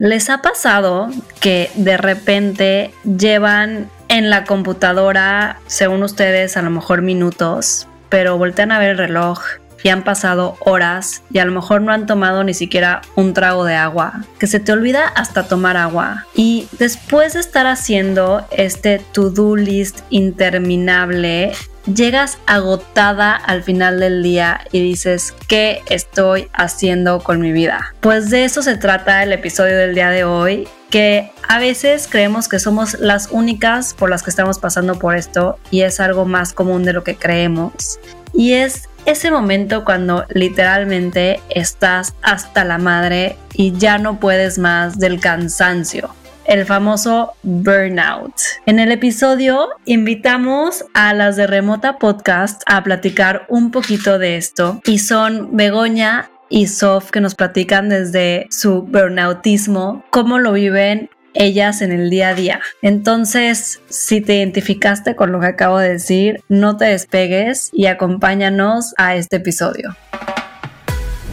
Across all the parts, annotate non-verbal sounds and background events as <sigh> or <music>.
¿Les ha pasado que de repente llevan en la computadora, según ustedes, a lo mejor minutos, pero voltean a ver el reloj y han pasado horas y a lo mejor no han tomado ni siquiera un trago de agua, que se te olvida hasta tomar agua. Y después de estar haciendo este to-do list interminable, llegas agotada al final del día y dices, ¿qué estoy haciendo con mi vida? Pues de eso se trata el episodio del día de hoy que a veces creemos que somos las únicas por las que estamos pasando por esto y es algo más común de lo que creemos. Y es ese momento cuando literalmente estás hasta la madre y ya no puedes más del cansancio. El famoso burnout. En el episodio invitamos a las de Remota Podcast a platicar un poquito de esto y son Begoña y Sof que nos platican desde su burnoutismo, cómo lo viven ellas en el día a día. Entonces, si te identificaste con lo que acabo de decir, no te despegues y acompáñanos a este episodio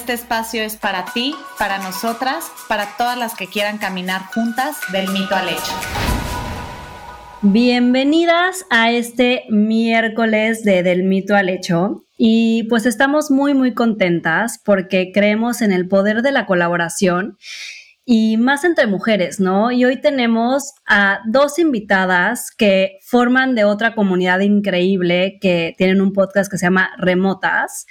Este espacio es para ti, para nosotras, para todas las que quieran caminar juntas del mito al hecho. Bienvenidas a este miércoles de Del mito al hecho. Y pues estamos muy, muy contentas porque creemos en el poder de la colaboración y más entre mujeres, ¿no? Y hoy tenemos a dos invitadas que forman de otra comunidad increíble que tienen un podcast que se llama Remotas,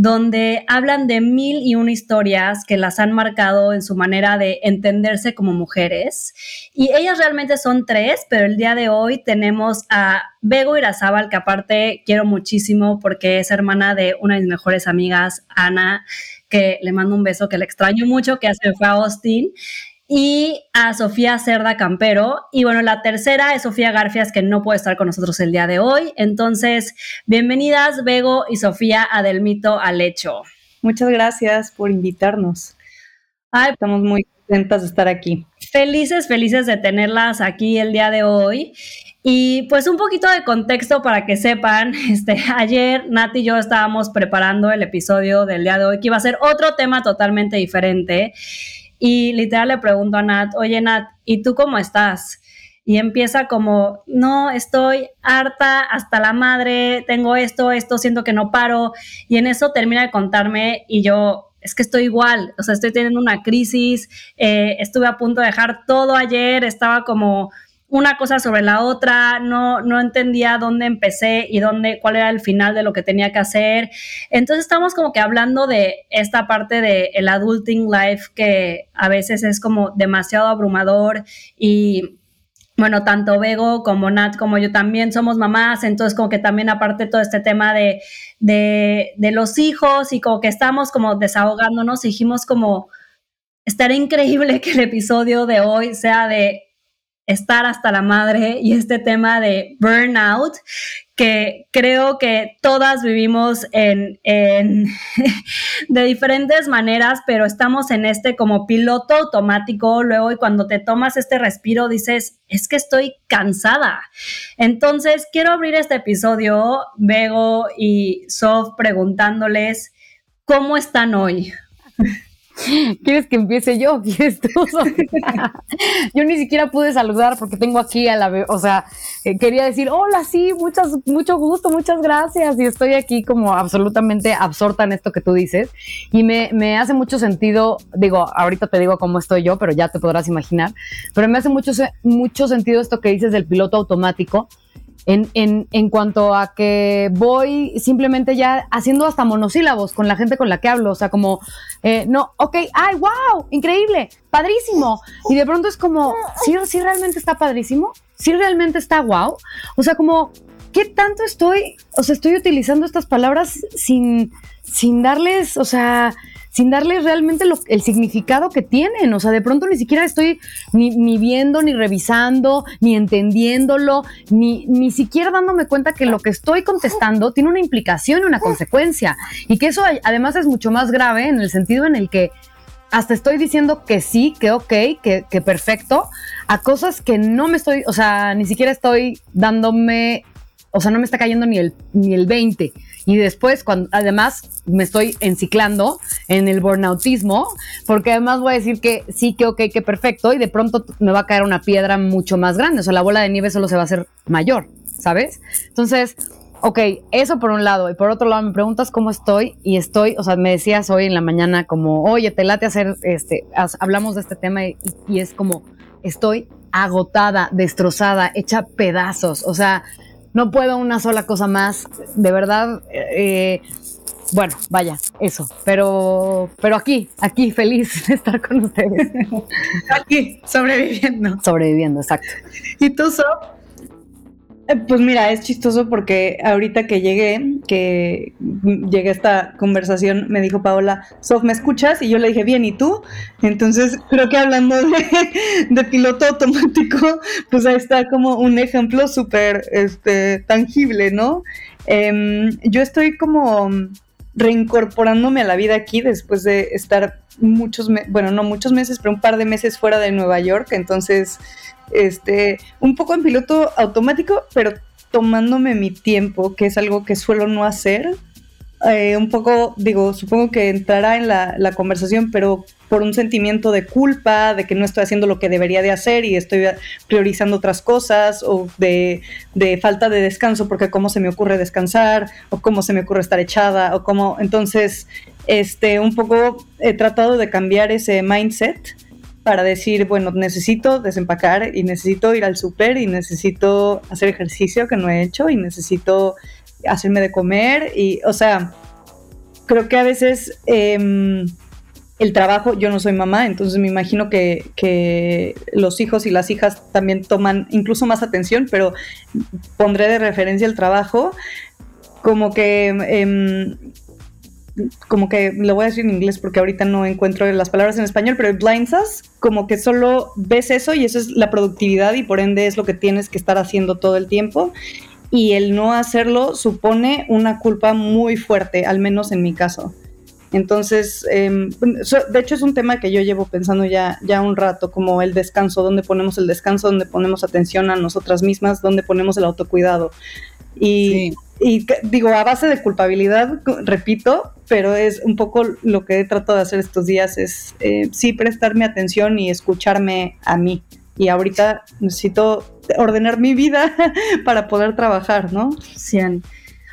donde hablan de mil y una historias que las han marcado en su manera de entenderse como mujeres. Y ellas realmente son tres, pero el día de hoy tenemos a Bego Irazábal, que aparte quiero muchísimo porque es hermana de una de mis mejores amigas, Ana que le mando un beso, que le extraño mucho, que hace fue a Austin, y a Sofía Cerda Campero. Y bueno, la tercera es Sofía Garfias, que no puede estar con nosotros el día de hoy. Entonces, bienvenidas, Bego y Sofía, a Del Mito al Hecho. Muchas gracias por invitarnos. Estamos muy contentas de estar aquí. Felices, felices de tenerlas aquí el día de hoy. Y pues un poquito de contexto para que sepan, <laughs> este, ayer Nat y yo estábamos preparando el episodio del día de hoy, que iba a ser otro tema totalmente diferente. Y literal le pregunto a Nat, oye Nat, ¿y tú cómo estás? Y empieza como, no, estoy harta hasta la madre, tengo esto, esto, siento que no paro. Y en eso termina de contarme y yo, es que estoy igual, o sea, estoy teniendo una crisis, eh, estuve a punto de dejar todo ayer, estaba como una cosa sobre la otra, no, no entendía dónde empecé y dónde, cuál era el final de lo que tenía que hacer. Entonces estamos como que hablando de esta parte de el adulting life que a veces es como demasiado abrumador y bueno, tanto Bego como Nat como yo también somos mamás, entonces como que también aparte todo este tema de, de, de los hijos y como que estamos como desahogándonos, dijimos como, estaría increíble que el episodio de hoy sea de estar hasta la madre y este tema de burnout que creo que todas vivimos en, <laughs> de diferentes maneras, pero estamos en este como piloto automático luego y cuando te tomas este respiro dices, es que estoy cansada. Entonces quiero abrir este episodio, Bego y Sof, preguntándoles, ¿cómo están hoy? <laughs> ¿Quieres que empiece yo? <laughs> yo ni siquiera pude saludar porque tengo aquí a la, o sea, eh, quería decir, hola, sí, muchas, mucho gusto, muchas gracias. Y estoy aquí como absolutamente absorta en esto que tú dices. Y me, me hace mucho sentido, digo, ahorita te digo cómo estoy yo, pero ya te podrás imaginar, pero me hace mucho, mucho sentido esto que dices del piloto automático en, en, en, cuanto a que voy simplemente ya haciendo hasta monosílabos con la gente con la que hablo, o sea, como, eh, no, ok, ay, wow, increíble, padrísimo. Y de pronto es como, ¿sí, sí realmente está padrísimo? ¿Sí realmente está wow? O sea, como, ¿qué tanto estoy, o sea, estoy utilizando estas palabras sin, sin darles, o sea, sin darle realmente el significado que tienen. O sea, de pronto ni siquiera estoy ni, ni viendo, ni revisando, ni entendiéndolo, ni, ni siquiera dándome cuenta que lo que estoy contestando tiene una implicación y una consecuencia. Y que eso además es mucho más grave en el sentido en el que hasta estoy diciendo que sí, que ok, que, que, perfecto, a cosas que no me estoy, o sea, ni siquiera estoy dándome, o sea, no me está cayendo ni el, ni el 20. Y después, cuando además me estoy enciclando en el burnoutismo, porque además voy a decir que sí, que ok, que perfecto, y de pronto me va a caer una piedra mucho más grande, o sea, la bola de nieve solo se va a hacer mayor, ¿sabes? Entonces, Ok, eso por un lado. Y por otro lado, me preguntas cómo estoy y estoy, o sea, me decías hoy en la mañana como, oye, te late hacer, este, hablamos de este tema y, es como, estoy agotada, destrozada, hecha pedazos. O sea, no puedo una sola cosa más. De verdad, eh, bueno, vaya, eso. Pero, pero aquí, aquí, feliz de estar con ustedes. <laughs> Aquí, sobreviviendo. Sobreviviendo, exacto. ¿Y tú, Sof? Eh, pues mira, es chistoso porque ahorita que llegué, que llegué a esta conversación, me dijo Paola, Sof, ¿me escuchas? Y yo le dije, bien, ¿y tú? Entonces, creo que hablando de, <laughs> piloto automático, pues ahí está como un ejemplo súper este, tangible, ¿no? Em, yo estoy como reincorporándome a la vida aquí después de estar muchos, bueno, no muchos meses, pero un par de meses fuera de Nueva York, entonces este, un poco en piloto automático, pero tomándome mi tiempo, que es algo que suelo no hacer. Eh, un poco, digo, supongo que entrará en la, conversación, pero por un sentimiento de culpa, de que no estoy haciendo lo que debería de hacer y estoy priorizando otras cosas, o de, de falta de descanso, porque cómo se me ocurre descansar, o cómo se me ocurre estar echada, o cómo, entonces, este, un poco he tratado de cambiar ese mindset para decir, bueno, necesito desempacar y necesito ir al súper y necesito hacer ejercicio que no he hecho y necesito hacerme de comer y, o sea, creo que a veces em, el trabajo, yo no soy mamá, entonces me imagino que, los hijos y las hijas también toman incluso más atención, pero pondré de referencia el trabajo como que... Em, como que lo voy a decir en inglés porque ahorita no encuentro las palabras en español, pero blinds us, como que solo ves eso y eso es la productividad y por ende es lo que tienes que estar haciendo todo el tiempo. Y el no hacerlo supone una culpa muy fuerte, al menos en mi caso. Entonces, em, de hecho es un tema que yo llevo pensando ya, ya un rato, como el descanso, dónde ponemos el descanso, dónde ponemos atención a nosotras mismas, dónde ponemos el autocuidado. Y, y digo, a base de culpabilidad, repito, pero es un poco lo que he tratado de hacer estos días, es eh, sí prestarme atención y escucharme a mí. Y ahorita necesito ordenar mi vida <laughs> para poder trabajar, ¿no? Sí.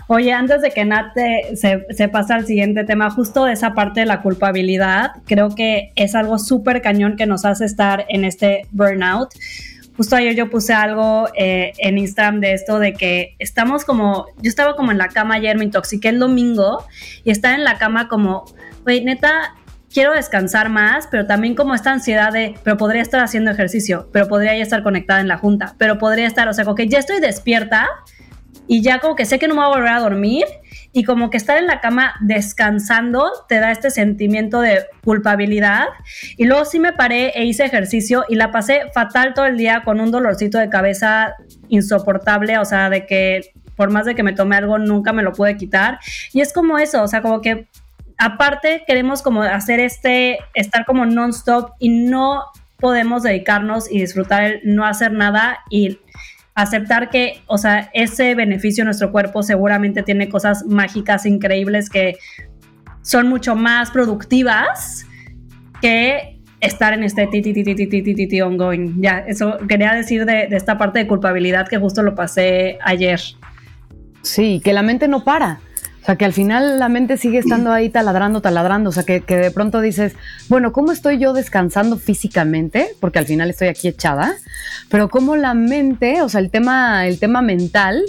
Oye, antes de que Nat se, se pase al siguiente tema, justo de esa parte de la culpabilidad, creo que es algo súper cañón que nos hace estar en este burnout justo ayer yo puse algo eh, en Instagram de esto de que estamos como, yo estaba como en la cama ayer, me intoxiqué el domingo y estaba en la cama como, güey, neta, quiero descansar más, pero también como esta ansiedad de, pero podría estar haciendo ejercicio, pero podría ya estar conectada en la junta, pero podría estar, o sea, como que ya estoy despierta y ya como que sé que no me voy a volver a dormir y como que estar en la cama descansando te da este sentimiento de culpabilidad. Y luego sí me paré e hice ejercicio y la pasé fatal todo el día con un dolorcito de cabeza insoportable, o sea, de que por más de que me tome algo nunca me lo pude quitar. Y es como eso, o sea, como que aparte queremos como hacer este, estar como non-stop y no podemos dedicarnos y disfrutar el no hacer nada y aceptar que, o sea, ese beneficio en nuestro cuerpo seguramente tiene cosas mágicas increíbles que son mucho más productivas que estar en este ti ongoing. Ya, eso quería decir de, de esta parte de culpabilidad que justo lo pasé ayer. Sí, que la mente no para. O sea, que al final la mente sigue estando ahí taladrando, taladrando. O sea, que, de pronto dices, bueno, ¿cómo estoy yo descansando físicamente? Porque al final estoy aquí echada. Pero cómo la mente, o sea, el tema, el tema mental,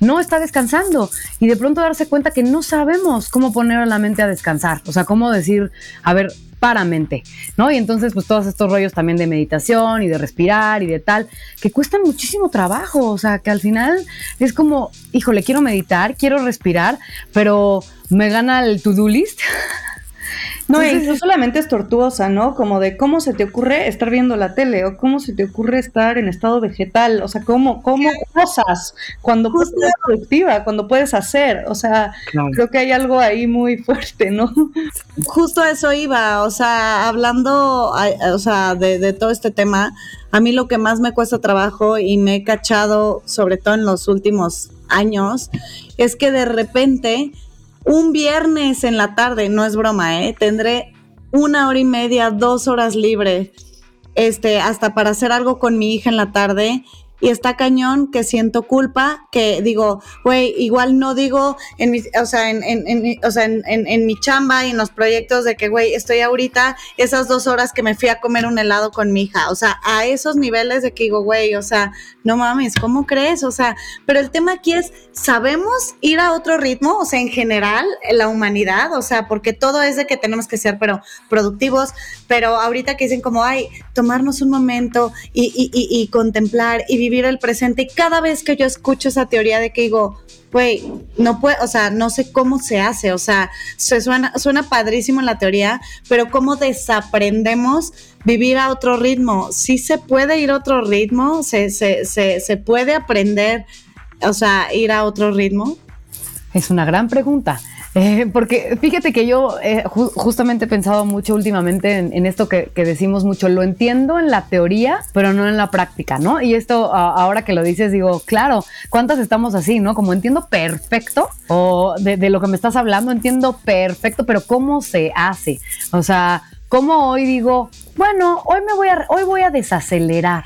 no está descansando. Y de pronto darse cuenta que no sabemos cómo poner a la mente a descansar. O sea, cómo decir, a ver, para mente, ¿no? Y entonces, pues todos estos rollos también de meditación y de respirar y de tal, que cuestan muchísimo trabajo, o sea, que al final es como, híjole, quiero meditar, quiero respirar, pero me gana el to-do list. <laughs> No, y no solamente es tortuosa, ¿no? Como de cómo se te ocurre estar viendo la tele o cómo se te ocurre estar en estado vegetal, o sea, cómo, cómo cosas cuando puedes ser productiva, cuando puedes hacer, o sea, creo que hay algo ahí muy fuerte, ¿no? Justo eso iba, o sea, hablando, o sea, de, de todo este tema, a mí lo que más me cuesta trabajo y me he cachado, sobre todo en los últimos años, es que de repente un viernes en la tarde, no es broma, ¿eh? Tendré una hora y media, dos horas libre, este, hasta para hacer algo con mi hija en la tarde y está cañón que siento culpa, que digo, güey, igual no digo en mi, o sea, en, en, o sea, en, en, mi chamba y en los proyectos de que, güey, estoy ahorita esas dos horas que me fui a comer un helado con mi hija, o sea, a esos niveles de que digo, güey, o sea, no mames, ¿cómo crees? O sea, pero el tema aquí es, ¿sabemos ir a otro ritmo? O sea, en general, la humanidad, o sea, porque todo es de que tenemos que ser, pero productivos, pero ahorita que dicen como, ay, tomarnos un momento y, y, y, y contemplar y vivir vivir el presente. Y cada vez que yo escucho esa teoría de que digo, güey, no puede, o sea, no sé cómo se hace, o sea, se suena, suena padrísimo en la teoría, pero cómo desaprendemos vivir a otro ritmo. Sí se puede ir a otro ritmo, se, se, se, se puede aprender, o sea, ir a otro ritmo. Es una gran pregunta. Eh, porque fíjate que yo eh, justamente he pensado mucho últimamente en, esto que, decimos mucho, lo entiendo en la teoría, pero no en la práctica, ¿no? Y esto ahora que lo dices, digo, claro, ¿cuántas estamos así, no? Como entiendo perfecto, o de, de lo que me estás hablando, entiendo perfecto, pero ¿cómo se hace? O sea, ¿cómo hoy digo, bueno, hoy me voy a, hoy voy a desacelerar?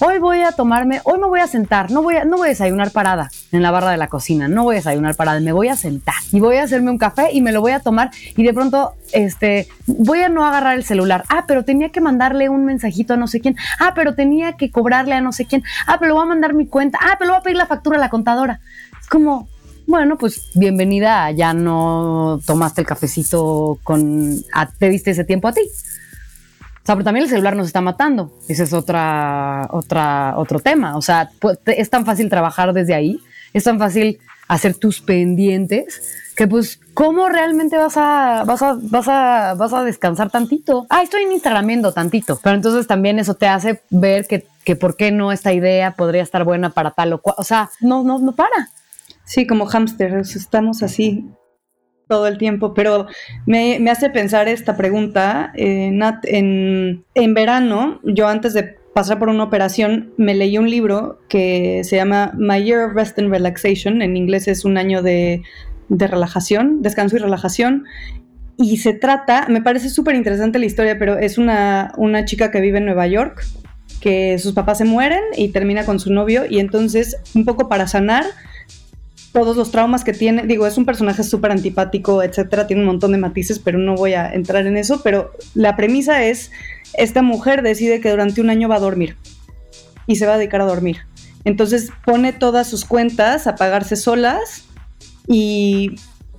Hoy voy a tomarme, hoy me voy a sentar, no voy a, no voy a desayunar parada en la barra de la cocina, no voy a desayunar parada, me voy a sentar y voy a hacerme un café y me lo voy a tomar y de pronto, este, voy a no agarrar el celular. Ah, pero tenía que mandarle un mensajito a no sé quién. Ah, pero tenía que cobrarle a no sé quién. Ah, pero voy a mandar mi cuenta. Ah, pero voy a pedir la factura a la contadora. Es como, bueno, pues bienvenida, ya no tomaste el cafecito con, te diste ese tiempo a ti. O sea, pero también el celular nos está matando. Ese es otra, otra, otro tema. O sea, es tan fácil trabajar desde ahí, es tan fácil hacer tus pendientes que pues, ¿cómo realmente vas a, vas a, vas a, vas a descansar tantito? Ah, estoy en Instagram viendo tantito. Pero entonces también eso te hace ver que, que por qué no esta idea podría estar buena para tal o cual. O sea, no, no, no para. Sí, como hámsters, estamos así todo el tiempo, pero me, hace pensar esta pregunta, eh, Nat, en, en verano, yo antes de pasar por una operación, me leí un libro que se llama My Year of Rest and Relaxation, en inglés es un año de, de relajación, descanso y relajación, y se trata, me parece súper interesante la historia, pero es una, una chica que vive en Nueva York, que sus papás se mueren y termina con su novio, y entonces, un poco para sanar, todos los traumas que tiene. Digo, es un personaje súper antipático, etcétera, tiene un montón de matices, pero no voy a entrar en eso. Pero la premisa es: esta mujer decide que durante un año va a dormir y se va a dedicar a dormir. Entonces pone todas sus cuentas a pagarse solas y,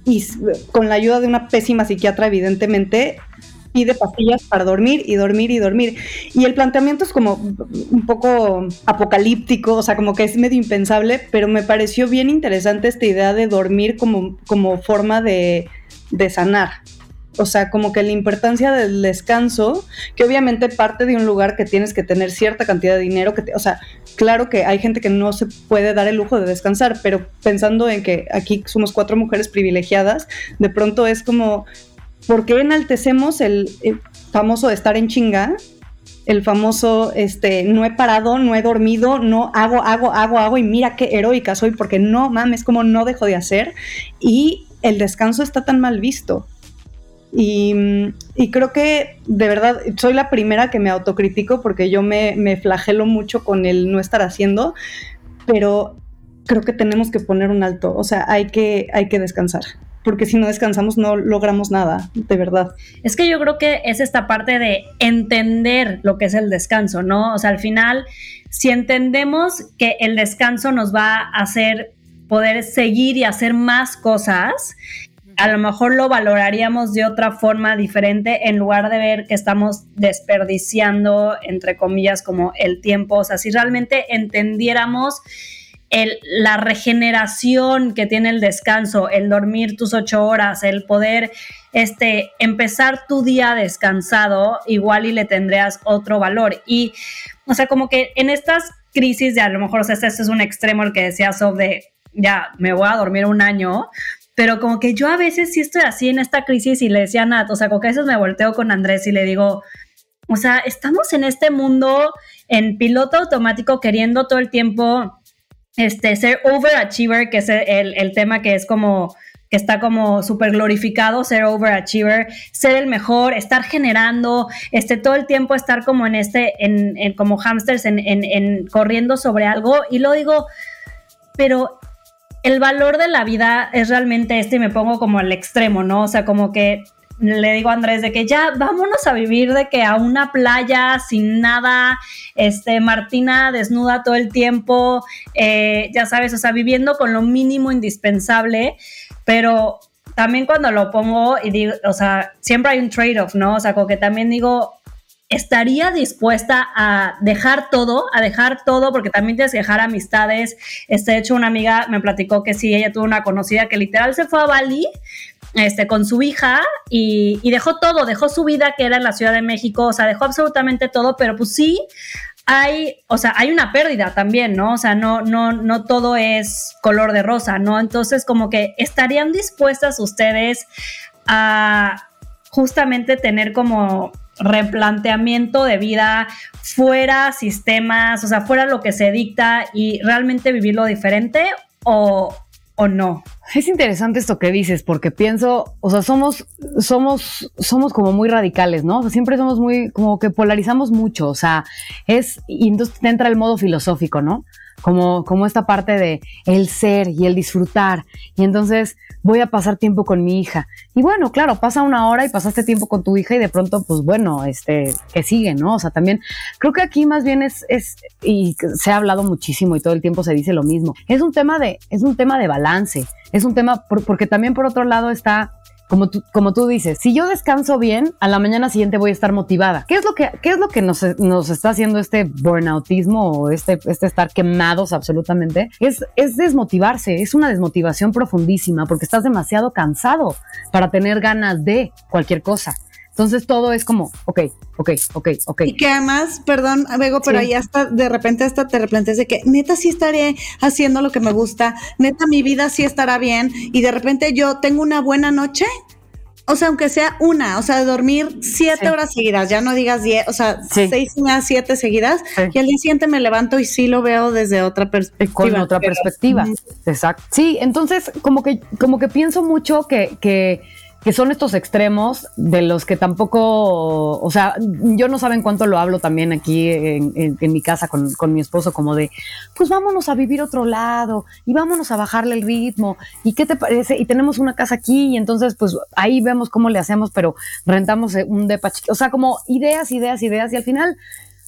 y con la ayuda de una pésima psiquiatra, evidentemente, pide pastillas para dormir y dormir y dormir. Y el planteamiento es como un poco apocalíptico, o sea, como que es medio impensable, pero me pareció bien interesante esta idea de dormir como, como forma de, de sanar. O sea, como que la importancia del descanso, que obviamente parte de un lugar que tienes que tener cierta cantidad de dinero, que o sea, claro que hay gente que no se puede dar el lujo de descansar, pero pensando en que aquí somos cuatro mujeres privilegiadas, de pronto es como, ¿por qué enaltecemos el, famoso estar en chinga? El famoso, este, no he parado, no he dormido, no hago, hago, hago, hago y mira qué heroica soy porque no mames, como no dejo de hacer. Y el descanso está tan mal visto. Y, creo que de verdad soy la primera que me autocritico porque yo me, me, flagelo mucho con el no estar haciendo, pero creo que tenemos que poner un alto, o sea, hay que, hay que descansar porque si no descansamos no logramos nada, de verdad. Es que yo creo que es esta parte de entender lo que es el descanso, ¿no? O sea, al final, si entendemos que el descanso nos va a hacer poder seguir y hacer más cosas, a lo mejor lo valoraríamos de otra forma diferente en lugar de ver que estamos desperdiciando, entre comillas, como el tiempo. O sea, si realmente entendiéramos el, la regeneración que tiene el descanso, el dormir tus ocho horas, el poder este, empezar tu día descansado, igual y le tendrías otro valor. Y, o sea, como que en estas crisis de a lo mejor, o sea, este, es un extremo el que decías sobre, ya, me voy a dormir un año, pero como que yo a veces sí estoy así en esta crisis y le decía a Nat, o sea, como que a veces me volteo con Andrés y le digo, o sea, estamos en este mundo en piloto automático queriendo todo el tiempo este, ser overachiever, que es el, el tema que es como que está como súper glorificado, ser overachiever, ser el mejor, estar generando, este, todo el tiempo estar como en este, en, en como hamsters, en, en, en, corriendo sobre algo. Y lo digo, pero el valor de la vida es realmente este, y me pongo como al extremo, ¿no? O sea, como que le digo a Andrés de que ya vámonos a vivir de que a una playa sin nada, este, Martina desnuda todo el tiempo, eh, ya sabes, o sea, viviendo con lo mínimo indispensable pero también cuando lo pongo y digo, o sea, siempre hay un trade-off, ¿no? O sea, como que también digo, estaría dispuesta a dejar todo, a dejar todo, porque también tienes que dejar amistades. Este, de hecho, una amiga me platicó que sí, ella tuvo una conocida que literal se fue a Bali este, con su hija y, dejó todo, dejó su vida que era en la Ciudad de México, o sea, dejó absolutamente todo, pero pues sí, hay, o sea, hay una pérdida también, ¿no? O sea, no, no, no todo es color de rosa, ¿no? Entonces, como que estarían dispuestas ustedes a justamente tener como replanteamiento de vida fuera sistemas, o sea, fuera lo que se dicta y realmente vivirlo diferente o, o no. Es interesante esto que dices, porque pienso, o sea, somos, somos, somos como muy radicales, ¿no? O sea, siempre somos muy, como que polarizamos mucho, o sea, es, y entonces te entra el modo filosófico, ¿no? Como, como esta parte de el ser y el disfrutar. Y entonces voy a pasar tiempo con mi hija. Y bueno, claro, pasa una hora y pasaste tiempo con tu hija y de pronto, pues bueno, este, que sigue, ¿no? O sea, también creo que aquí más bien es, es, y se ha hablado muchísimo y todo el tiempo se dice lo mismo. Es un tema de, es un tema de balance. Es un tema, porque también por otro lado está como tú, como tú dices, si yo descanso bien, a la mañana siguiente voy a estar motivada. ¿Qué es lo que, qué es lo que nos, nos está haciendo este burnoutismo o este, este estar quemados absolutamente? Es, es desmotivarse, es una desmotivación profundísima porque estás demasiado cansado para tener ganas de cualquier cosa. Entonces todo es como, ok, ok, ok, ok. Y que además, perdón, Bego, pero ahí hasta de repente hasta te replanteas de que neta sí estaré haciendo lo que me gusta, neta mi vida sí estará bien y de repente yo tengo una buena noche. O sea, aunque sea una, o sea, de dormir siete horas seguidas, ya no digas diez, o sea, seis y media, siete seguidas, y al día siguiente me levanto y sí lo veo desde otra perspectiva. Con otra perspectiva, exacto. Sí, entonces como que, como que pienso mucho que, que que son estos extremos de los que tampoco, o sea, yo no saben cuánto lo hablo también aquí en, mi casa con, mi esposo, como de, pues vámonos a vivir otro lado y vámonos a bajarle el ritmo. ¿Y qué te parece? Y tenemos una casa aquí y entonces pues ahí vemos cómo le hacemos, pero rentamos eh, un depa O sea, como ideas, ideas, ideas y al final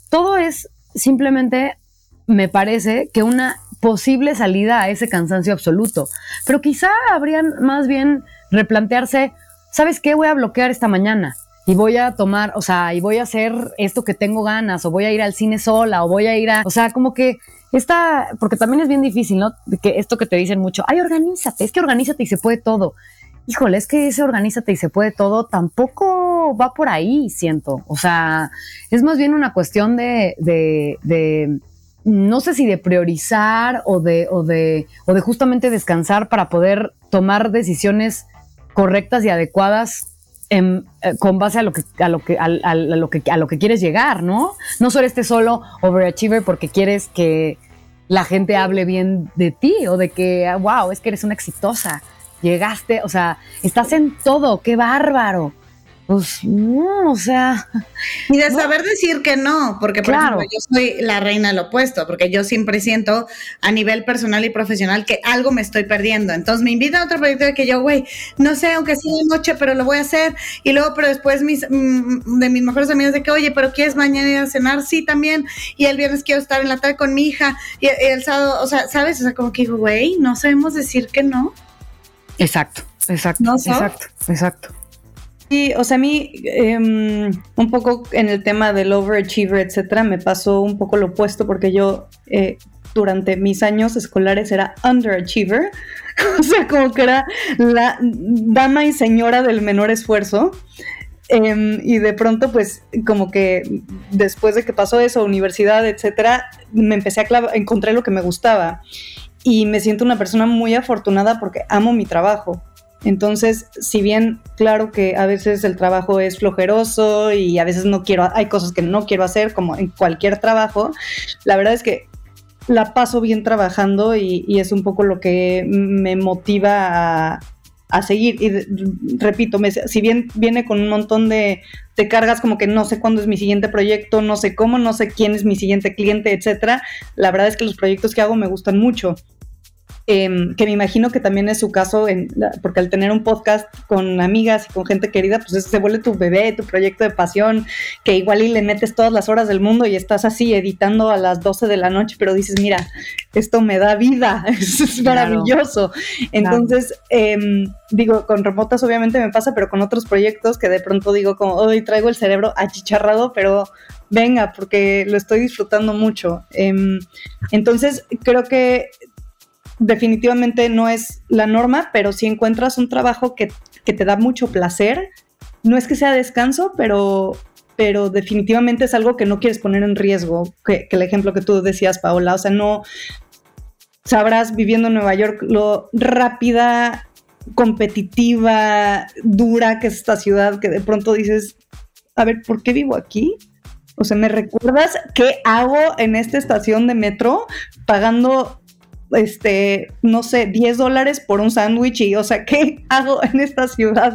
todo es simplemente, me parece, que una posible salida a ese cansancio absoluto. Pero quizá habrían más bien replantearse ¿sabes qué? Voy a bloquear esta mañana y voy a tomar, o sea, y voy a hacer esto que tengo ganas, o voy a ir al cine sola, o voy a ir a, o sea, como que esta, porque también es bien difícil, ¿no? Que esto que te dicen mucho, ay, organízate, es que organízate y se puede todo. Híjole, es que ese organízate y se puede todo tampoco va por ahí, siento. O sea, es más bien una cuestión de, de, de no sé si de priorizar o de, o de, o de justamente descansar para poder tomar decisiones correctas y adecuadas en, eh, con base a lo que a lo que a, lo que a lo que quieres llegar, ¿no? No solo este solo overachiever porque quieres que la gente hable bien de ti o de que wow, es que eres una exitosa. Llegaste, o sea, estás en todo, qué bárbaro pues no, o sea. <laughs> Y de saber decir que no, porque por ejemplo, yo soy la reina del opuesto, porque yo siempre siento a nivel personal y profesional que algo me estoy perdiendo. Entonces me invita a otro proyecto de que yo, güey, no sé, aunque sea de noche, pero lo voy a hacer. Y luego, pero después mis, mm, de mis mejores amigos de que, oye, pero ¿quieres mañana ir a cenar? Sí, también. Y el viernes quiero estar en la tarde con mi hija. Y, el sábado, o sea, ¿sabes? O sea, como que, güey, no sabemos decir que no. Exacto, exacto, exacto, exacto. Sí, o sea, a mí em, un poco en el tema del overachiever, etcétera, me pasó un poco lo opuesto porque yo eh, durante mis años escolares era underachiever, <laughs> o sea, como que era la dama y señora del menor esfuerzo. Em, y de pronto, pues, como que después de que pasó eso, universidad, etcétera, me empecé a clavar, encontré lo que me gustaba. Y me siento una persona muy afortunada porque amo mi trabajo. Entonces, si bien claro que a veces el trabajo es flojeroso y a veces no quiero, hay cosas que no quiero hacer, como en cualquier trabajo, la verdad es que la paso bien trabajando y, es un poco lo que me motiva a, seguir. Y repito, si bien viene con un montón de, de, cargas como que no sé cuándo es mi siguiente proyecto, no sé cómo, no sé quién es mi siguiente cliente, etcétera, la verdad es que los proyectos que hago me gustan mucho. Em, que me imagino que también es su caso, en, porque al tener un podcast con amigas y con gente querida, pues se vuelve tu bebé, tu proyecto de pasión, que igual y le metes todas las horas del mundo y estás así editando a las 12 de la noche, pero dices, mira, esto me da vida, <laughs> es maravilloso. Entonces, em, digo, con remotas obviamente me pasa, pero con otros proyectos que de pronto digo como, hoy traigo el cerebro achicharrado, pero venga, porque lo estoy disfrutando mucho. Em, entonces, creo que definitivamente no es la norma, pero si encuentras un trabajo que, te da mucho placer, no es que sea descanso, pero, pero definitivamente es algo que no quieres poner en riesgo, que, el ejemplo que tú decías, Paola, o sea, no sabrás viviendo en Nueva York lo rápida, competitiva, dura que es esta ciudad, que de pronto dices, a ver, ¿por qué vivo aquí? O sea, ¿me recuerdas qué hago en esta estación de metro pagando este, no sé, 10 dólares por un sándwich y, o sea, ¿qué <laughs> hago en esta ciudad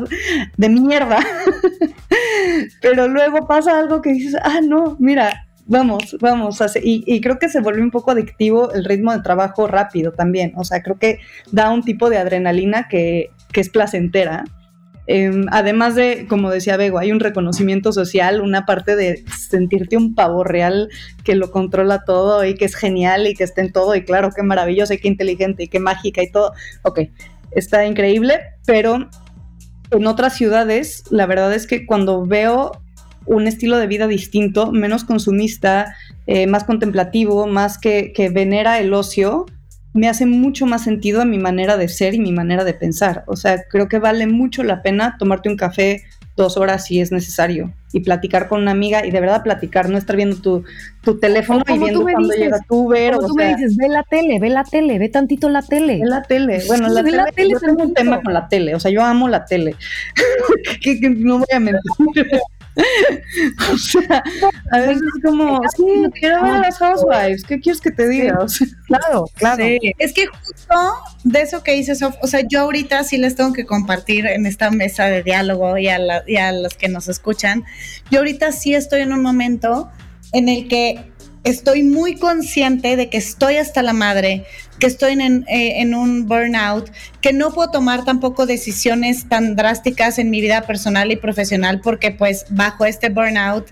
de mierda? <laughs> Pero luego pasa algo que dices, ah, no, mira, vamos, vamos, y, y, creo que se vuelve un poco adictivo el ritmo de trabajo rápido también, o sea, creo que da un tipo de adrenalina que, que es placentera Em, además de, como decía Bego, hay un reconocimiento social, una parte de sentirte un pavo real que lo controla todo y que es genial y que está en todo y claro, qué maravilloso y qué inteligente y qué mágica y todo. Ok, está increíble, pero en otras ciudades, la verdad es que cuando veo un estilo de vida distinto, menos consumista, eh, más contemplativo, más que, que venera el ocio, me hace mucho más sentido a mi manera de ser y mi manera de pensar. O sea, creo que vale mucho la pena tomarte un café dos horas si es necesario y platicar con una amiga y de verdad platicar, no estar viendo tu, tu teléfono y viendo cuando llega tu Uber. O tú me dices, ve la tele, ve la tele, ve tantito la tele. Ve la tele. Bueno, la, tele, la tele, yo tengo un tema con la tele, o sea, yo amo la tele. <laughs> que, no voy a mentir. <laughs> <laughs> o sea, a veces es como, sí, quiero ver a las housewives, ¿qué quieres que te diga? claro, claro. Es que justo de eso que dices, o sea, yo ahorita sí les tengo que compartir en esta mesa de diálogo y a, y a los que nos escuchan, yo ahorita sí estoy en un momento en el que estoy muy consciente de que estoy hasta la madre, que estoy en, eh, en, un burnout, que no puedo tomar tampoco decisiones tan drásticas en mi vida personal y profesional porque pues bajo este burnout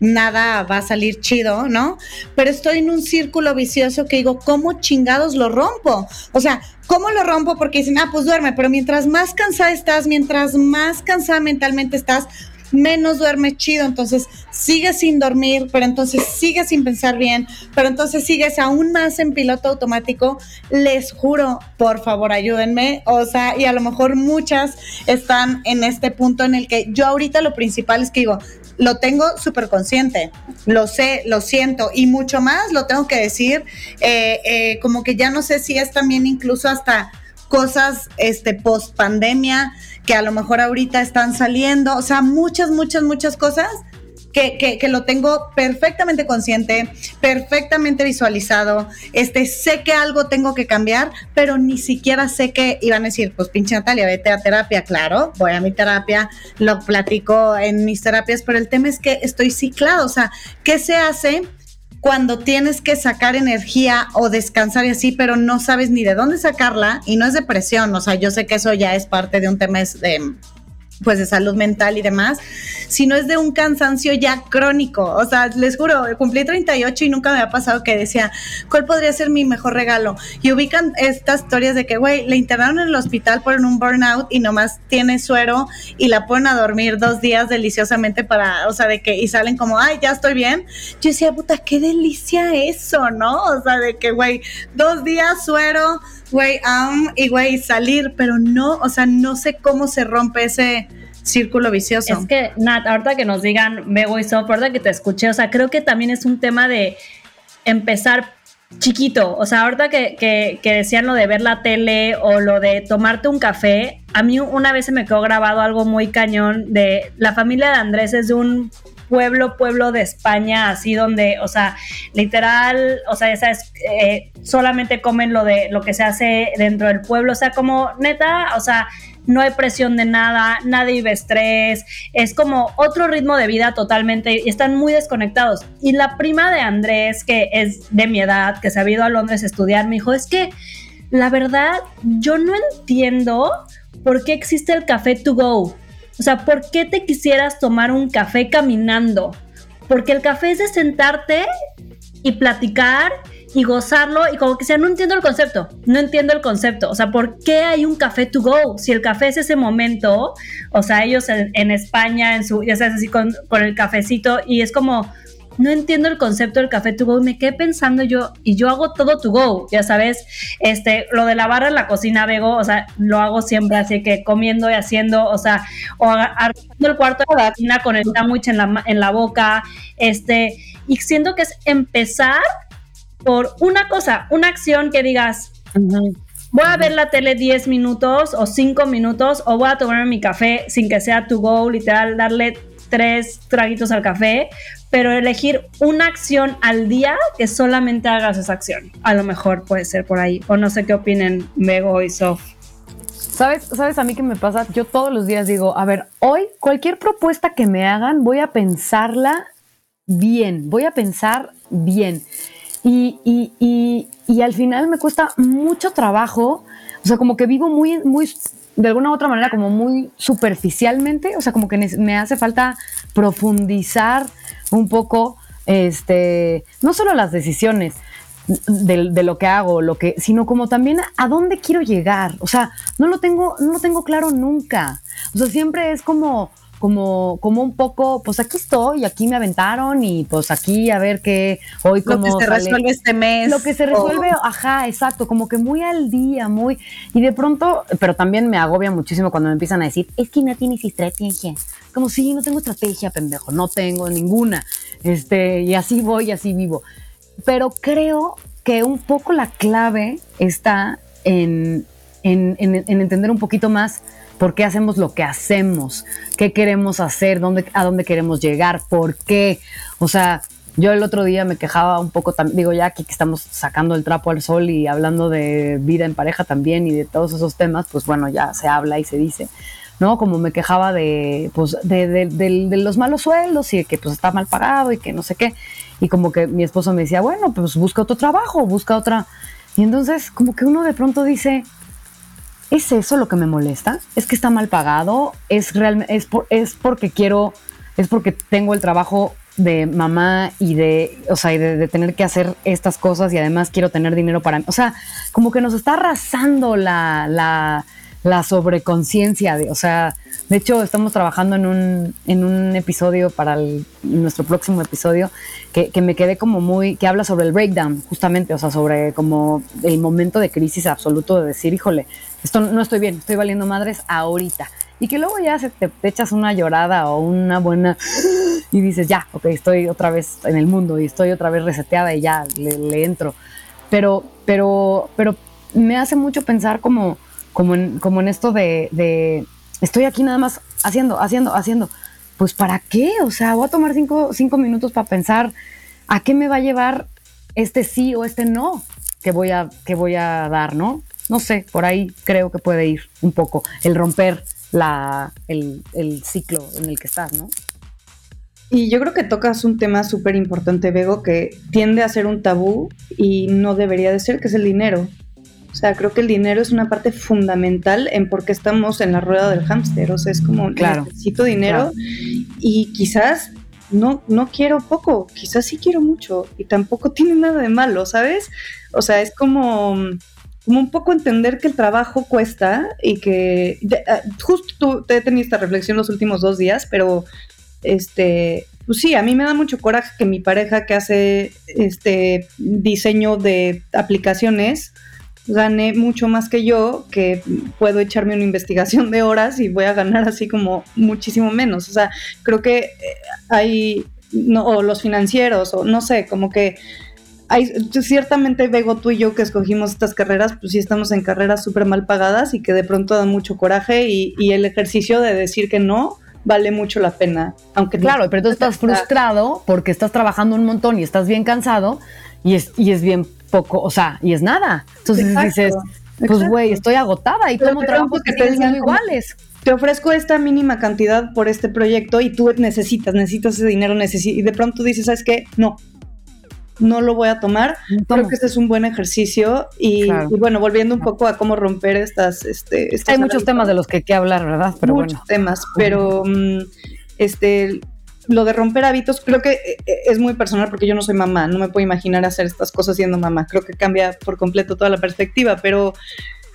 nada va a salir chido, ¿no? Pero estoy en un círculo vicioso que digo, ¿cómo chingados lo rompo? O sea, ¿cómo lo rompo? Porque dicen, ah, pues duerme, pero mientras más cansada estás, mientras más cansada mentalmente estás, menos duerme chido, entonces sigues sin dormir, pero entonces sigues sin pensar bien, pero entonces sigues aún más en piloto automático. Les juro, por favor, ayúdenme. O sea, y a lo mejor muchas están en este punto en el que yo ahorita lo principal es que digo, lo tengo súper consciente, lo sé, lo siento y mucho más lo tengo que decir, eh, eh, como que ya no sé si es también incluso hasta cosas este post pandemia que a lo mejor ahorita están saliendo, o sea, muchas, muchas, muchas cosas que, que, lo tengo perfectamente consciente, perfectamente visualizado, este, sé que algo tengo que cambiar, pero ni siquiera sé que iban a decir, pues pinche Natalia, vete a terapia, claro, voy a mi terapia, lo platico en mis terapias, pero el tema es que estoy ciclado, o sea, ¿qué se hace? Cuando tienes que sacar energía o descansar y así, pero no sabes ni de dónde sacarla y no es depresión, o sea, yo sé que eso ya es parte de un tema de, pues de salud mental y demás, sino es de un cansancio ya crónico. O sea, les juro, cumplí 38 y nunca me ha pasado que decía, ¿cuál podría ser mi mejor regalo? Y ubican estas historias de que, güey, le internaron en el hospital por un burnout y nomás tiene suero y la ponen a dormir dos días deliciosamente para, o sea, de que, y salen como, ay, ya estoy bien. Yo decía, puta, qué delicia eso, ¿no? O sea, de que, güey, dos días suero, güey, um, y güey, salir, pero no, o sea, no sé cómo se rompe ese círculo vicioso. Es que, Nat, ahorita que nos digan Bego y Soft, ahorita que te escuché, o sea, creo que también es un tema de empezar chiquito, o sea, ahorita que, que, que, decían lo de ver la tele o lo de tomarte un café, a mí una vez se me quedó grabado algo muy cañón de la familia de Andrés es de un pueblo, pueblo de España, así donde, o sea, literal, o sea, ya sabes, eh, solamente comen lo de lo que se hace dentro del pueblo, o sea, como neta, o sea, no hay presión de nada, nadie vive estrés, es como otro ritmo de vida totalmente y están muy desconectados. Y la prima de Andrés, que es de mi edad, que se ha ido a Londres a estudiar, me dijo, es que la verdad, yo no entiendo por qué existe el café to go. O sea, ¿por qué te quisieras tomar un café caminando? Porque el café es de sentarte y platicar y gozarlo y como que sea, no entiendo el concepto, no entiendo el concepto, o sea, ¿por qué hay un café to go? Si el café es ese momento, o sea, ellos en, España, en su, ya sabes, así con, con, el cafecito y es como, no entiendo el concepto del café to go, me quedé pensando yo, y yo hago todo to go, ya sabes, este, lo de la barra en la cocina, Bego, o sea, lo hago siempre, así que comiendo y haciendo, o sea, o arreglando el cuarto de la cocina con el sándwich en la, en la boca, este, y siento que es empezar por una cosa, una acción que digas, voy a ver la tele 10 minutos o 5 minutos o voy a tomarme mi café sin que sea to go, literal, darle tres traguitos al café, pero elegir una acción al día que solamente hagas esa acción. A lo mejor puede ser por ahí, o no sé qué opinen Mego y Sof. ¿Sabes, ¿Sabes a mí qué me pasa? Yo todos los días digo, a ver, hoy cualquier propuesta que me hagan, voy a pensarla bien, voy a pensar bien. Y, y, y, al final me cuesta mucho trabajo, o sea, como que vivo muy, muy, de alguna u otra manera, como muy superficialmente, o sea, como que me hace falta profundizar un poco, este, no solo las decisiones, de, de, lo que hago, lo que, sino como también a dónde quiero llegar. O sea, no lo tengo, no lo tengo claro nunca. O sea, siempre es como, como, como un poco, pues aquí estoy, aquí me aventaron y pues aquí a ver qué hoy como Lo que se resuelve este mes. Lo que se resuelve, ajá, exacto, como que muy al día, muy, y de pronto, pero también me agobia muchísimo cuando me empiezan a decir, es que no tienes estrategia. Como si no tengo estrategia, pendejo, no tengo ninguna. Este, y así voy, y así vivo. Pero creo que un poco la clave está en, en, en entender un poquito más por qué hacemos lo que hacemos, qué queremos hacer, dónde, a dónde queremos llegar, por qué. O sea, yo el otro día me quejaba un poco, digo ya aquí que estamos sacando el trapo al sol y hablando de vida en pareja también y de todos esos temas, pues bueno, ya se habla y se dice. ¿no? Como me quejaba de, pues, de, los malos sueldos y de que pues está mal pagado y que no sé qué. Y como que mi esposo me decía, bueno, pues busca otro trabajo, busca otra. Y entonces como que uno de pronto dice, ¿Es eso lo que me molesta? ¿Es que está mal pagado? ¿Es, realmente es, es porque quiero, es porque tengo el trabajo de mamá y de, o sea, de, tener que hacer estas cosas y además quiero tener dinero para mí? O sea, como que nos está arrasando la, la, la sobreconciencia de, o sea, de hecho estamos trabajando en un, en un episodio para nuestro próximo episodio que, que, me quedé como muy, que habla sobre el breakdown, justamente, o sea, sobre como el momento de crisis absoluto de decir, híjole, esto no estoy bien, estoy valiendo madres ahorita. Y que luego ya se te, echas una llorada o una buena <gasps> y dices, ya, ok, estoy otra vez en el mundo y estoy otra vez reseteada y ya le, entro. Pero, pero, pero me hace mucho pensar como, como, en, como en esto de, de, estoy aquí nada más haciendo, haciendo, haciendo. Pues ¿para qué? O sea, voy a tomar cinco, cinco minutos para pensar a qué me va a llevar este sí o este no que voy a, que voy a dar, ¿no? No sé, por ahí creo que puede ir un poco el romper la, el, ciclo en el que estás, ¿no? Y yo creo que tocas un tema súper importante, Bego, que tiende a ser un tabú y no debería de ser, que es el dinero. O sea, creo que el dinero es una parte fundamental en por qué estamos en la rueda del hámster. O sea, es como Claro. necesito dinero y quizás no, no quiero poco, quizás sí quiero mucho y tampoco tiene nada de malo, ¿sabes? O sea, es como, como un poco entender que el trabajo cuesta y que ah, justo tú te he tenido esta reflexión los últimos dos días, pero este, pues sí, a mí me da mucho coraje que mi pareja que hace este diseño de aplicaciones gane mucho más que yo, que puedo echarme una investigación de horas y voy a ganar así como muchísimo menos. O sea, creo que eh, hay, no, o los financieros, o no sé, como que hay, ciertamente Bego, tú y yo que escogimos estas carreras, pues sí estamos en carreras súper mal pagadas y que de pronto dan mucho coraje y, y el ejercicio de decir que no vale mucho la pena. Aunque Claro, pero tú estás frustrado porque estás trabajando un montón y estás bien cansado y es, y es bien poco, o sea, y es nada. Entonces Exacto, dices, pues güey, estoy agotada y tomo trabajos que que te iguales. te ofrezco esta mínima cantidad por este proyecto y tú necesitas, necesitas ese dinero, necesi- y de pronto dices, ¿sabes qué? No, no lo voy a tomar. Creo que este es un buen ejercicio y, Claro. y bueno, volviendo un poco a cómo romper estas... Este, estos Hay muchos temas de los que hay que hablar, ¿verdad? Pero muchos bueno. temas, pero mm, este lo de romper hábitos creo que eh, eh, es muy personal porque yo no soy mamá, no me puedo imaginar hacer estas cosas siendo mamá. Creo que cambia por completo toda la perspectiva, pero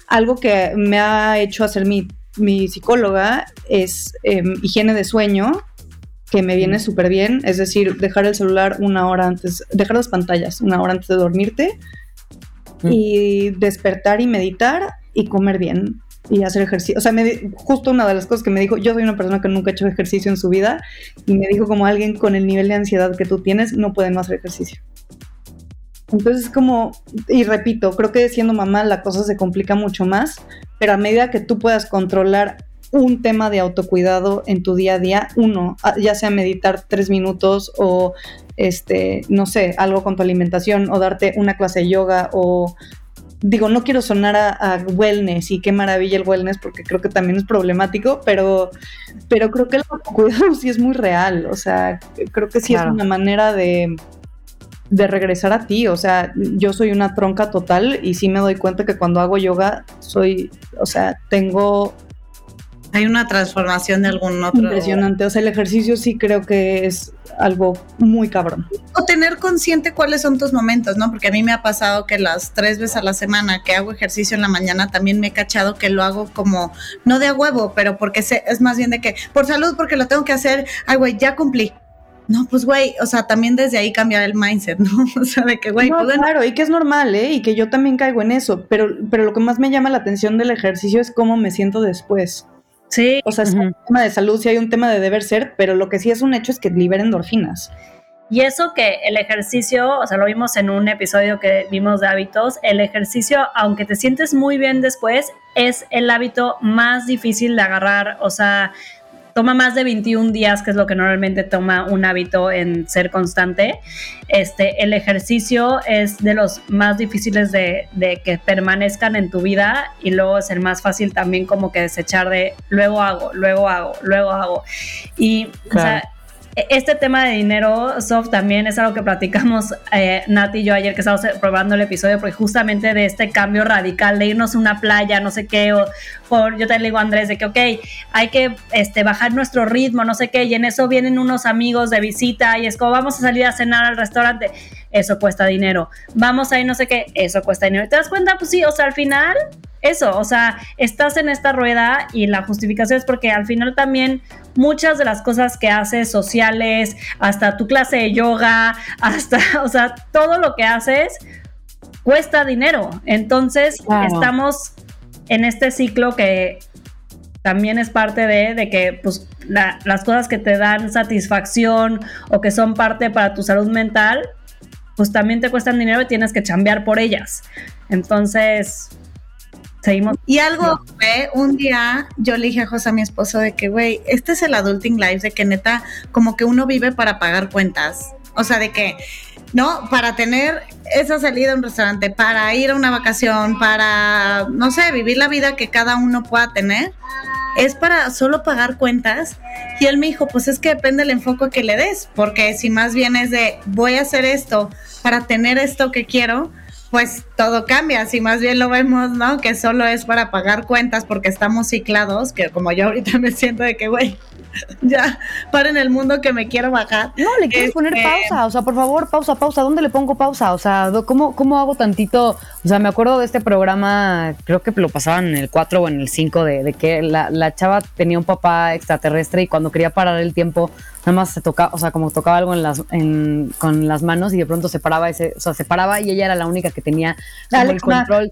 algo que me ha hecho hacer mi, mi psicóloga es em, higiene de sueño, que me viene súper bien, es decir, dejar el celular una hora antes, dejar las pantallas una hora antes de dormirte Mm. y despertar y meditar y comer bien y hacer ejercicio. O sea, me justo una de las cosas que me dijo, yo soy una persona que nunca ha hecho ejercicio en su vida y me dijo como alguien con el nivel de ansiedad que tú tienes no puede no hacer ejercicio. Entonces como, y repito, creo que siendo mamá la cosa se complica mucho más, pero a medida que tú puedas controlar un tema de autocuidado en tu día a día, uno, ah, ya sea meditar tres minutos o, este, no sé, algo con tu alimentación o darte una clase de yoga o, digo, no quiero sonar a, a wellness y qué maravilla el wellness porque creo que también es problemático, pero, pero creo que el autocuidado <laughs> sí es muy real, o sea, creo que sí Claro. es una manera de de regresar a ti, o sea, yo soy una tronca total y sí me doy cuenta que cuando hago yoga soy, o sea, tengo Hay una transformación de algún otro. impresionante, o sea, el ejercicio sí creo que es algo muy cabrón. O tener consciente cuáles son tus momentos, ¿no? Porque a mí me ha pasado que las tres veces a la semana que hago ejercicio en la mañana también me he cachado que lo hago como, no de a huevo, pero porque es más bien de que, por salud, porque lo tengo que hacer, ay, güey, ya cumplí. No, pues, güey, o sea, también desde ahí cambiar el mindset, <laughs> ¿no? O sea, de que, güey, No, pues, claro, y que es normal, ¿eh? Y que yo también caigo en eso, pero, pero lo que más me llama la atención del ejercicio es cómo me siento después. Sí, O sea, hay un tema de salud, sí hay un tema de deber ser, pero lo que sí es un hecho es que libera endorfinas. Y eso que el ejercicio, o sea, lo vimos en un episodio que vimos de hábitos, el ejercicio, aunque te sientes muy bien después, es el hábito más difícil de agarrar, o sea, toma más de 21 días, que es lo que normalmente toma un hábito en ser constante. Este, el ejercicio es de los más difíciles de, que permanezcan en tu vida y luego es el más fácil también como que desechar de luego hago, luego hago, luego hago. Y, o sea. Este tema de dinero, Sof, también es algo que platicamos eh, Nati y yo ayer que estábamos probando el episodio, porque justamente de este cambio radical de irnos a una playa, no sé qué, o, o yo te digo a Andrés de que, ok, hay que este, bajar nuestro ritmo, no sé qué, y en eso vienen unos amigos de visita y es como vamos a salir a cenar al restaurante, eso cuesta dinero, vamos a ir no sé qué, eso cuesta dinero. ¿Te das cuenta? Pues sí, o sea, al final eso, o sea, estás en esta rueda y la justificación es porque al final también muchas de las cosas que haces sociales, hasta tu clase de yoga, hasta, <laughs> o sea, todo lo que haces cuesta dinero. Entonces, estamos en este ciclo que también es parte de, de que pues, la- las cosas que te dan satisfacción o que son parte para tu salud mental, pues también te cuestan dinero y tienes que chambear por ellas. Entonces, seguimos. Y algo fue, un día yo le dije a José, a mi esposo, de que, güey, este es el adulting life, de que neta, como que uno vive para pagar cuentas. O sea, de que, ¿no? Para tener esa salida a un restaurante, para ir a una vacación, para, no sé, vivir la vida que cada uno pueda tener, es para solo pagar cuentas. Y él me dijo, pues es que depende del enfoque que le des, porque si más bien es de, voy a hacer esto para tener esto que quiero, pues todo cambia, si más bien lo vemos, ¿no? Que solo es para pagar cuentas porque estamos ciclados, que como yo ahorita <laughs> me siento de que, güey, <laughs> ya, paren el mundo que me quiero bajar. No, le quieres poner Este, pausa, o sea, por favor, pausa, pausa. ¿Dónde le pongo pausa? O sea, ¿cómo, ¿cómo hago tantito? O sea, me acuerdo de este programa, creo que lo pasaban en el 4 o en el 5, de, de que la, la chava tenía un papá extraterrestre y cuando quería parar el tiempo, nada más se tocaba, o sea, como tocaba algo en las, en- con las manos y de pronto se paraba ese, o sea, se paraba y ella era la única que tenía el control.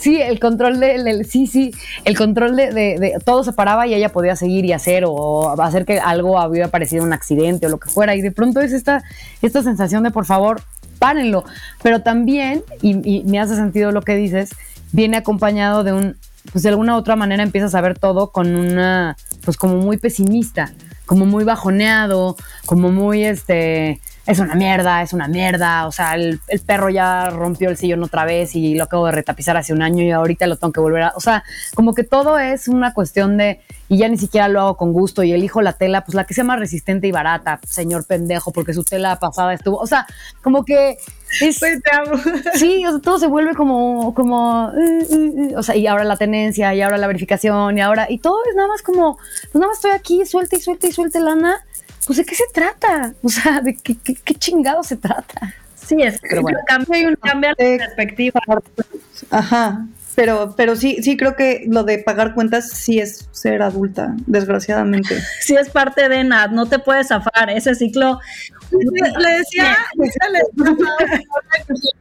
Sí, el control de, el- sí, sí, el control de, de- de- todo se paraba y ella podía seguir y hacer o hacer que algo había parecido un accidente o lo que fuera. Y de pronto es esta, esta sensación de por favor, párenlo, pero también, y, y me hace sentido lo que dices, viene acompañado de un, pues de alguna u otra manera empiezas a ver todo con una, pues como muy pesimista, como muy bajoneado, como muy este, es una mierda, es una mierda, o sea, el, el perro ya rompió el sillón otra vez y lo acabo de retapizar hace un año y ahorita lo tengo que volver a, o sea, como que todo es una cuestión de, y ya ni siquiera lo hago con gusto y elijo la tela, pues la que sea más resistente y barata, señor pendejo, porque su tela pasada estuvo, o sea, como que es... Güey, te amo. <laughs> Sí, o sea, todo se vuelve como, como, eh, eh, eh, o sea, y ahora la tenencia, y ahora la verificación, y ahora, y todo es nada más como, pues nada más estoy aquí, suelta y suelta y suelta lana, pues de qué se trata, o sea, de qué, qué, qué chingado se trata. Sí, es Pero bueno. cambia, Hay un- cambia la eh, perspectiva. Ajá. Pero, pero sí, sí creo que lo de pagar cuentas sí es ser adulta, desgraciadamente. <laughs> Sí es parte de Nat, no te puedes zafar. Ese ciclo Le decía, a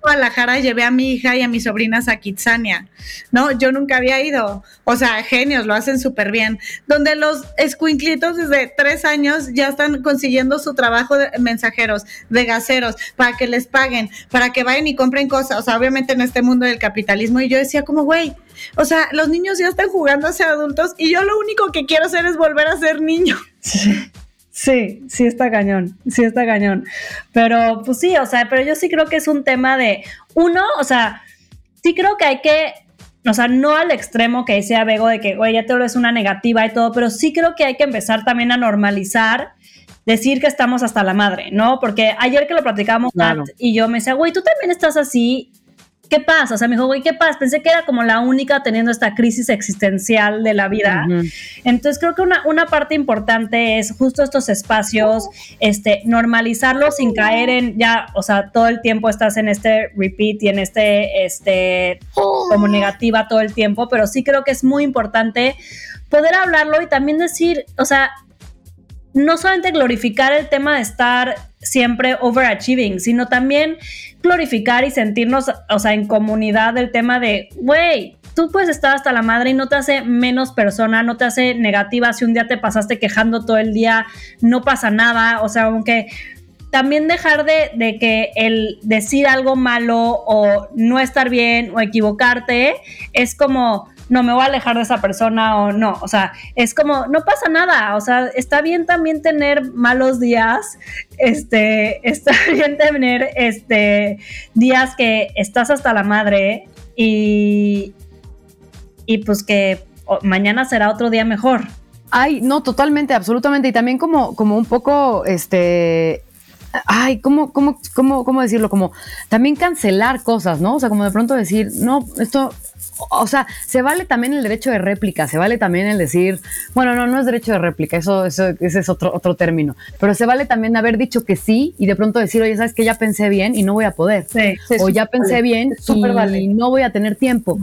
Guadalajara llevé a mi hija y a mis sobrinas a Kitsania, ¿no? Yo nunca había ido. O sea, genios, lo hacen súper bien. Donde los escuinclitos desde tres años ya están consiguiendo su trabajo de mensajeros, de gaseros, para que les paguen, para que vayan y compren cosas. O sea, obviamente en este mundo del capitalismo. Y yo decía como, güey, o sea, los niños ya están jugando a ser adultos y yo lo único que quiero hacer es volver a ser niño. Sí, sí está cañón, sí está cañón. Pero pues sí, o sea, pero yo sí creo que es un tema de, uno, o sea, sí creo que hay que, o sea, no al extremo que decía Bego de que, oye, ya te es una negativa y todo, pero sí creo que hay que empezar también a normalizar decir que estamos hasta la madre, ¿no? Porque ayer que lo platicábamos Claro. Nat y yo me decía, güey, tú también estás así. ¿Qué pasa? O sea, me dijo, güey, ¿qué pasa? Pensé que era como la única teniendo esta crisis existencial de la vida. Entonces creo que una, una parte importante es justo estos espacios, este, normalizarlos sin caer en ya, o sea, todo el tiempo estás en este repeat y en este, este, como negativa todo el tiempo, pero sí creo que es muy importante poder hablarlo y también decir, o sea, no solamente glorificar el tema de estar siempre overachieving, sino también glorificar y sentirnos, o sea, en comunidad del tema de, güey, tú puedes estar hasta la madre y no te hace menos persona, no te hace negativa si un día te pasaste quejando todo el día, no pasa nada, o sea, aunque también dejar de, de que el decir algo malo o no estar bien o equivocarte es como, no, me voy a alejar de esa persona o no, o sea, es como, no pasa nada, o sea, está bien también tener malos días, este, <laughs> está bien tener, este, días que estás hasta la madre y, y pues que mañana será otro día mejor. Ay, no, totalmente, absolutamente. Y también como, como un poco, este, ay, ¿cómo, cómo, cómo, cómo decirlo? Como también cancelar cosas, ¿no? O sea, como de pronto decir, no, esto, o sea, se vale también el derecho de réplica, se vale también el decir, bueno, no, no es derecho de réplica, eso, eso ese es otro, otro término, pero se vale también haber dicho que sí y de pronto decir, oye, sabes que ya pensé bien y no voy a poder. Sí. Sí, o ya pensé vale. bien y vale. no voy a tener tiempo.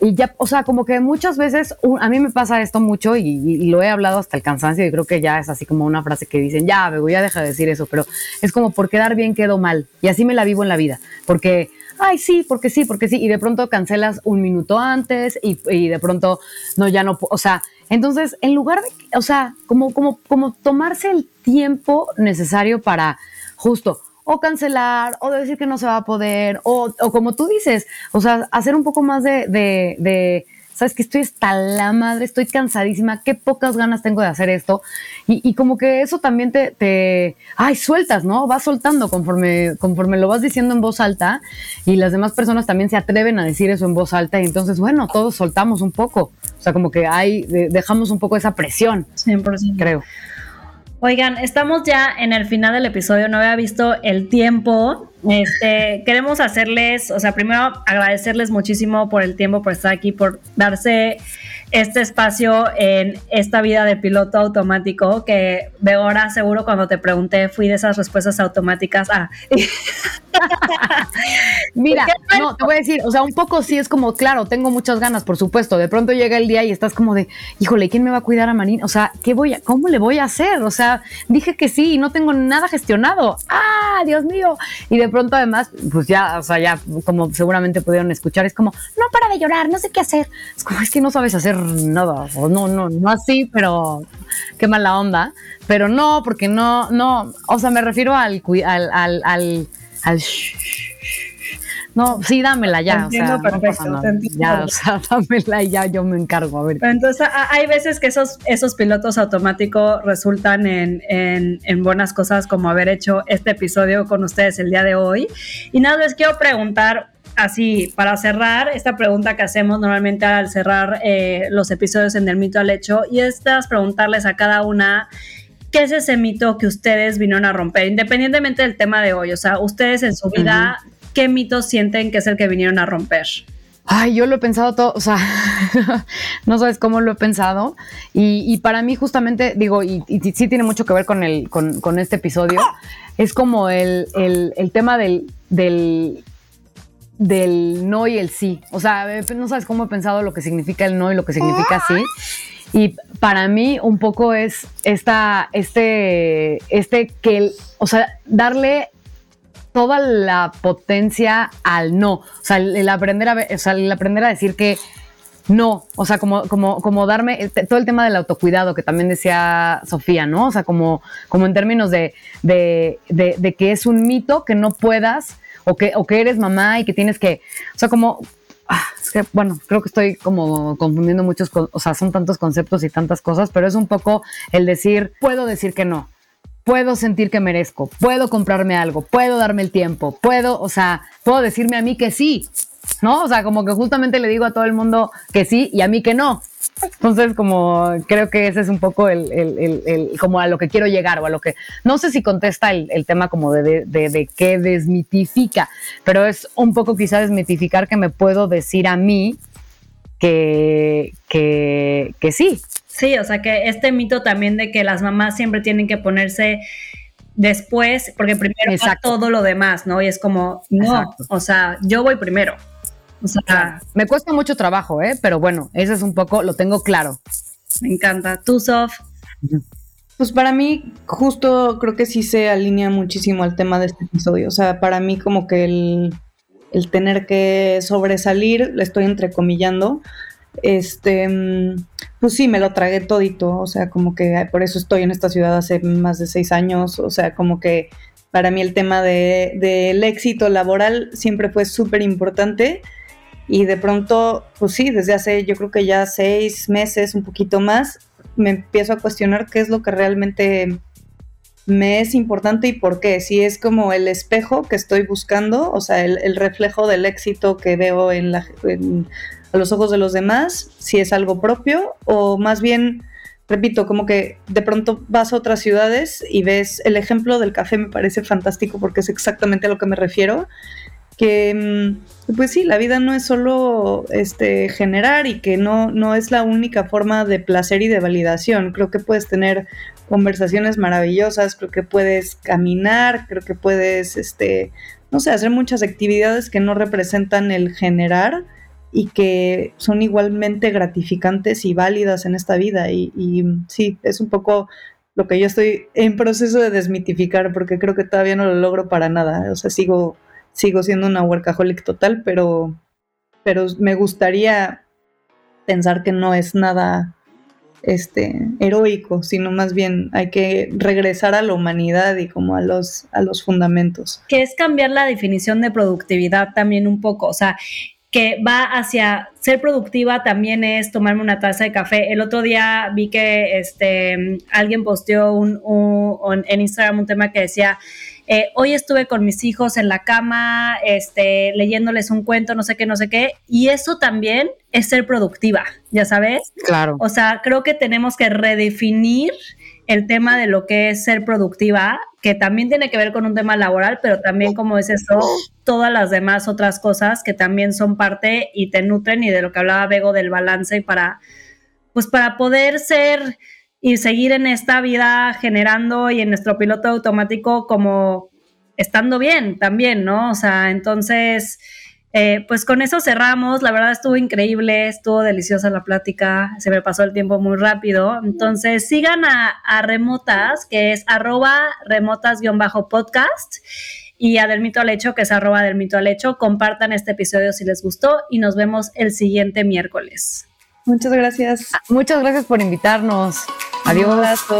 Y ya, o sea, como que muchas veces, a mí me pasa esto mucho y, y- y lo he hablado hasta el cansancio y creo que ya es así como una frase que dicen, ya, Bego, ya deja de decir eso, pero es como por quedar bien quedo mal. Y así me la vivo en la vida, porque, ay, sí, porque sí, porque sí, y de pronto cancelas un minuto antes y, de pronto, no, ya no, o sea, entonces, en lugar de, o sea, como, como, como tomarse el tiempo necesario para justo o cancelar, o de decir que no se va a poder, o, o como tú dices, o sea, hacer un poco más de, de, sabes que estoy hasta la madre, estoy cansadísima, qué pocas ganas tengo de hacer esto, y, y como que eso también te, te, ay, sueltas, ¿no? Vas soltando conforme, conforme lo vas diciendo en voz alta, y las demás personas también se atreven a decir eso en voz alta, y entonces, bueno, todos soltamos un poco, o sea, como que hay, de- dejamos un poco esa presión, 100%. creo. Oigan, estamos ya en el final del episodio, no había visto el tiempo. Este, queremos hacerles, o sea, primero agradecerles muchísimo por el tiempo, por estar aquí, por darse este espacio en esta vida de piloto automático que veo ahora seguro cuando te pregunté fui de esas respuestas automáticas. Ah. <laughs> Mira, no, te voy a decir, o sea, un poco sí es como, claro, tengo muchas ganas, por supuesto. De pronto llega el día y estás como de, híjole, ¿quién me va a cuidar a Marín? O sea, ¿qué voy a, cómo le voy a hacer? O sea, dije que sí y no tengo nada gestionado. ¡Ah, Dios mío! Y de pronto además, pues ya, o sea, ya como seguramente pudieron escuchar, es como, no para de llorar, no sé qué hacer. Es como, es que no sabes hacer nada. O no, no, no así, pero qué mala onda. Pero no, porque no, no, o sea, me refiero al, al, al, al, al no, sí, dámela ya. o sea, perfecto. ya, o sea, <laughs> dámela y ya yo me encargo. A ver. Entonces, hay veces que esos, esos pilotos automáticos resultan en, en, en, buenas cosas, como haber hecho este episodio con ustedes el día de hoy. Y nada, les quiero preguntar así, para cerrar, esta pregunta que hacemos normalmente al cerrar eh, los episodios en El Mito al Hecho, y estas preguntarles a cada una. ¿Qué es ese mito que ustedes vinieron a romper? Independientemente del tema de hoy, o sea, ustedes en su vida, ¿qué mito sienten que es el que vinieron a romper? Ay, yo lo he pensado todo, o sea, <laughs> no sabes cómo lo he pensado. Y, para mí, justamente, digo, y, sí tiene mucho que ver con, el, con, este episodio, es como el, el tema del, del del no y el sí. O sea, no sabes cómo he pensado lo que significa el no y lo que significa sí. Y para mí un poco es esta, este, este que, o sea, darle toda la potencia al no. O sea, el, aprender a, o sea, el aprender a decir que no, o sea, como, como, como darme todo el tema del autocuidado que también decía Sofía, ¿no? O sea, como, como en términos de, de, de que es un mito que no puedas o que, o que eres mamá y que tienes que, o sea, como, que, bueno, creo que estoy como confundiendo muchos, o sea, son tantos conceptos y tantas cosas, pero es un poco el decir, puedo decir que no, puedo sentir que merezco, puedo comprarme algo, puedo darme el tiempo, puedo, o sea, puedo decirme a mí que sí, ¿no? O sea, como que justamente le digo a todo el mundo que sí y a mí que no. Entonces, como creo que ese es un poco el, el, el, como a lo que quiero llegar o a lo que, no sé si contesta el, tema como de, de, de, qué desmitifica, pero es un poco quizá desmitificar que me puedo decir a mí que, que, que sí. Sí, o sea que este mito también de que las mamás siempre tienen que ponerse después, porque primero está todo lo demás, ¿no? Y es como, no, o sea, yo voy primero. O sea, me cuesta mucho trabajo, ¿eh? Pero bueno, ese es un poco, lo tengo claro. Me encanta. ¿Tú, Sof? Pues para mí, justo creo que sí se alinea muchísimo al tema de este episodio. O sea, para mí como que el, el tener que sobresalir, le estoy entrecomillando, este, pues sí, me lo tragué todito. O sea, como que por eso estoy en esta ciudad hace más de seis años. O sea, como que para mí el tema del de, éxito laboral siempre fue súper importante y de pronto, pues sí, desde hace yo creo que ya seis meses, un poquito más, me empiezo a cuestionar qué es lo que realmente me es importante y por qué. Si es como el espejo que estoy buscando, o sea, el, reflejo del éxito que veo en, a los ojos de los demás, si es algo propio, o más bien, repito, como que de pronto vas a otras ciudades y ves el ejemplo del café, me parece fantástico porque es exactamente a lo que me refiero que mm, pues sí, la vida no es solo este generar y que no, no es la única forma de placer y de validación. Creo que puedes tener conversaciones maravillosas, creo que puedes caminar, creo que puedes este, no sé, hacer muchas actividades que no representan el generar y que son igualmente gratificantes y válidas en esta vida. Y, y sí, es un poco lo que yo estoy en proceso de desmitificar porque creo que todavía no lo logro para nada. O sea, sigo sigo siendo una workaholic total, pero, pero me gustaría pensar que no es nada este heroico, sino más bien hay que regresar a la humanidad y como a los a los fundamentos. Que es cambiar la definición de productividad también un poco, o sea, que va hacia ser productiva también es tomarme una taza de café. El otro día vi que este alguien posteó un, en Instagram un tema que decía eh, hoy estuve con mis hijos en la cama, este, leyéndoles un cuento, no sé qué, no sé qué, y eso también es ser productiva, ya sabes. Claro. O sea, creo que tenemos que redefinir el tema de lo que es ser productiva, que también tiene que ver con un tema laboral, pero también como es eso, todas las demás otras cosas que también son parte y te nutren y de lo que hablaba Bego del balance y para, pues para poder ser y seguir en esta vida generando y en nuestro piloto automático como estando bien también, ¿no? O sea, entonces eh, pues con eso cerramos. La verdad estuvo increíble, estuvo deliciosa la plática, se me pasó el tiempo muy rápido. Entonces sigan a, Remotas, que es arroba remotas-podcast y a Del Mito al Hecho, que es arroba Del Mito al Hecho. Compartan este episodio si les gustó y nos vemos el siguiente miércoles. Muchas gracias. Muchas gracias por invitarnos. Adiós. Un abrazo.